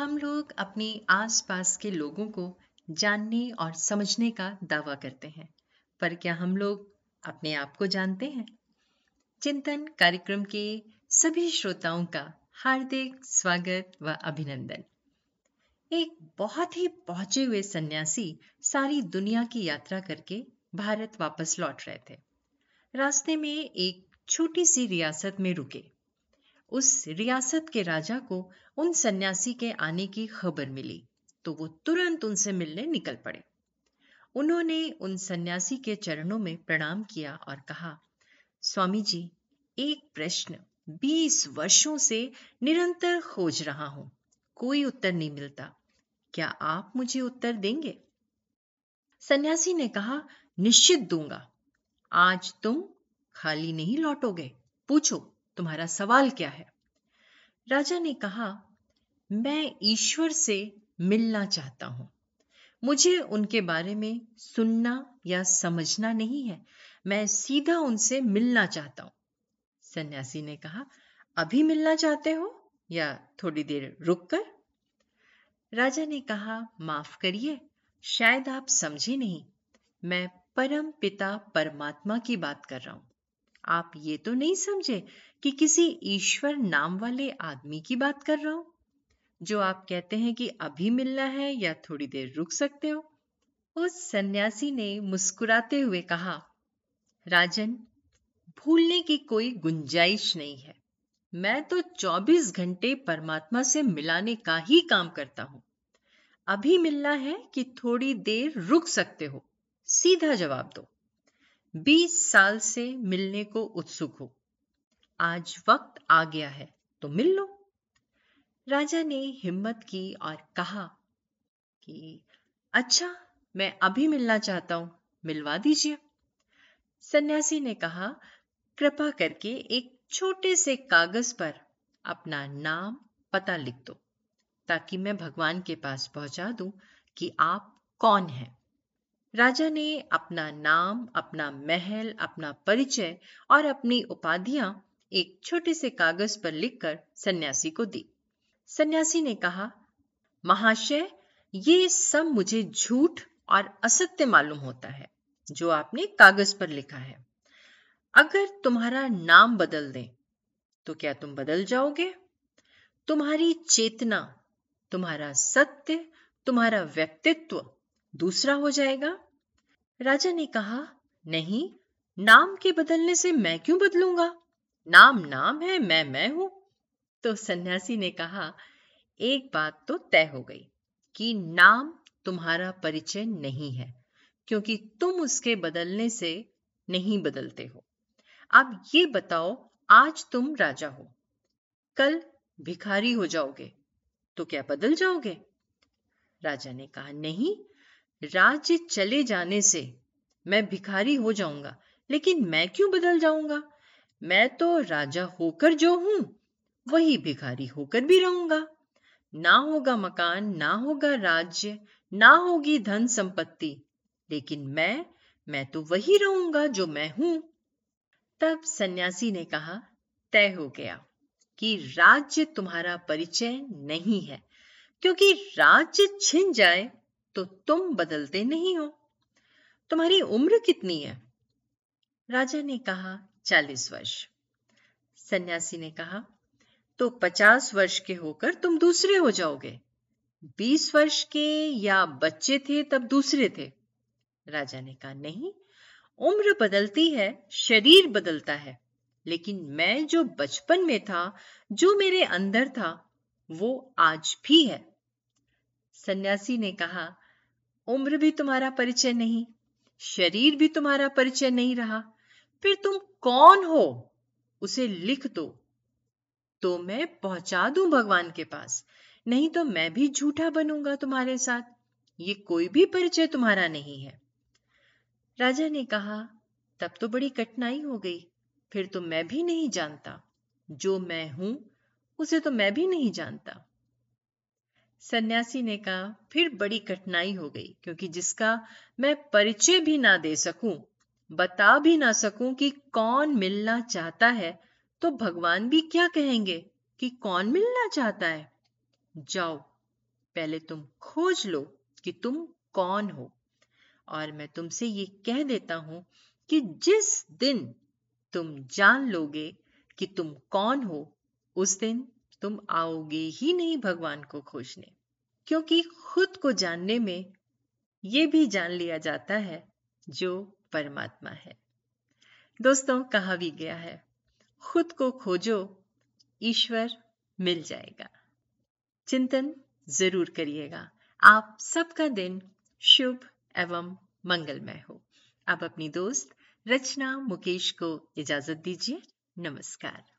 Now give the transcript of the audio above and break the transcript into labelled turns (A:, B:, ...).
A: हम लोग अपने आसपास के लोगों को जानने और समझने का दावा करते हैं। पर क्या हम लोग अपने आप को जानते हैं? चिंतन कार्यक्रम के सभी श्रोताओं का हार्दिक स्वागत व अभिनंदन। एक बहुत ही पहुँचे हुए सन्यासी सारी दुनिया की यात्रा करके भारत वापस लौट रहे थे। रास्ते में एक छोटी सी रियासत में रुके। उस रियासत के राजा को उन सन्यासी के आने की खबर मिली तो वो तुरंत उनसे मिलने निकल पड़े। उन्होंने उन सन्यासी के चरणों में प्रणाम किया और कहा, स्वामी जी, एक प्रश्न, बीस वर्षों से निरंतर खोज रहा हूँ, कोई उत्तर नहीं मिलता। क्या आप मुझे उत्तर देंगे? सन्यासी ने कहा, निश्चित दूँगा। आज तुम खाली नहीं लौटोगे। पूछो। तुम्हारा सवाल क्या है? राजा ने कहा, मैं ईश्वर से मिलना चाहता हूँ। मुझे उनके बारे में सुनना या समझना नहीं है। मैं सीधा उनसे मिलना चाहता हूँ। सन्यासी ने कहा, अभी मिलना चाहते हो या थोड़ी देर रुक कर? राजा ने कहा, माफ़ करिए, शायद आप समझे नहीं। मैं परम पिता परमात्मा की बात कर रहा हूँ। आप ये तो नहीं समझे कि किसी ईश्वर नाम वाले आदमी की बात कर रहा हूँ? जो आप कहते हैं कि अभी मिलना है या थोड़ी देर रुक सकते हो? उस सन्यासी ने मुस्कुराते हुए कहा, राजन, भूलने की कोई गुंजाइश नहीं है। मैं तो 24 घंटे परमात्मा से मिलाने का ही काम करता हूँ। अभी मिलना है कि थोड़ी देर रुक सकते हो। सीधा जवाब दो। बीस साल से मिलने को उत्सुक हो। आज वक्त आ गया है तो मिल लो। राजा ने हिम्मत की और कहा कि अच्छा मैं अभी मिलना चाहता हूँ, मिलवा दीजिए। सन्यासी ने कहा, कृपा करके एक छोटे से कागज़ पर अपना नाम पता लिख दो, ताकि मैं भगवान के पास पहुँचा दूँ कि आप कौन हैं। राजा ने अपना नाम, अपना महल, अपना परिचय और अपनी उपाधियाँ एक छोटे से कागज़ पर लिखकर सन्यासी को दी। सन्यासी ने कहा, महाशय, ये सब मुझे झूठ और असत्य मालूम होता है, जो आपने कागज़ पर लिखा है। अगर तुम्हारा नाम बदल दें तो क्या तुम बदल जाओगे? तुम्हारी चेतना, तुम्हारा सत्य, तुम्हारा व्यक्तित्व दूसरा हो जाएगा। राजा ने कहा, नहीं, नाम के बदलने से मैं क्यों बदलूँगा? नाम नाम है, मैं मैं हूँ। तो सन्यासी ने कहा, एक बात तो तय हो गई कि नाम तुम्हारा परिचय नहीं है, क्योंकि तुम उसके बदलने से नहीं बदलते हो। अब ये बताओ, आज तुम राजा हो, कल भिखारी हो जाओगे तो क्या बदल जाओगे? राजा ने कहा, नहीं राज्य चले जाने से मैं भिखारी हो जाऊँगा, लेकिन मैं क्यों बदल जाऊँगा? मैं तो राजा होकर जो हूँ, वही भिखारी होकर भी रहूँगा। ना होगा मकान, ना होगा राज्य, ना होगी धन संपत्ति, लेकिन मैं मैं तो वही रहूँगा जो मैं हूँ। तब सन्यासी ने कहा, तय हो गया कि राज्य तुम्हारा परिचय नहीं है, क्योंकि राज्य छिन जाए तो तुम बदलते नहीं हो। तुम्हारी उम्र कितनी है? राजा ने कहा, चालीस वर्ष। सन्यासी ने कहा तो पचास वर्ष के होकर तुम दूसरे हो जाओगे। बीस वर्ष के या बच्चे थे तब दूसरे थे। राजा ने कहा, नहीं, उम्र बदलती है, शरीर बदलता है, लेकिन मैं जो बचपन में था, जो मेरे अंदर था, वो आज भी है। सन्यासी ने कहा उम्र भी तुम्हारा परिचय नहीं, शरीर भी तुम्हारा परिचय नहीं रहा, फिर तुम कौन हो? उसे लिख दो। तो मैं पहुँचा दूँ भगवान के पास। नहीं तो मैं भी झूठा बनूँगा तुम्हारे साथ। ये कोई भी परिचय तुम्हारा नहीं है। राजा ने कहा, तब तो बड़ी कठिनाई हो गई। फिर तो मैं भी नहीं जानता। जो मैं हूँ, उसे तो मैं भी नहीं जानता। सन्यासी ने कहा, फिर बड़ी कठिनाई हो गई, क्योंकि जिसका मैं परिचय भी ना दे सकूँ, बता भी ना सकूँ कि कौन मिलना चाहता है तो भगवान भी क्या कहेंगे कि कौन मिलना चाहता है? जाओ, पहले तुम खोज लो कि तुम कौन हो। और मैं तुमसे ये कह देता हूँ कि जिस दिन तुम जान लोगे कि तुम कौन हो, उस दिन तुम आओगे ही नहीं भगवान को खोजने। क्योंकि खुद को जानने में ये भी जान लिया जाता है जो परमात्मा है। दोस्तों, कहा भी गया है, खुद को खोजो, ईश्वर मिल जाएगा। चिंतन ज़रूर करिएगा। आप सबका दिन शुभ एवं मंगलमय हो। आप अपनी दोस्त रचना मुकेश को इजाज़त दीजिए। नमस्कार।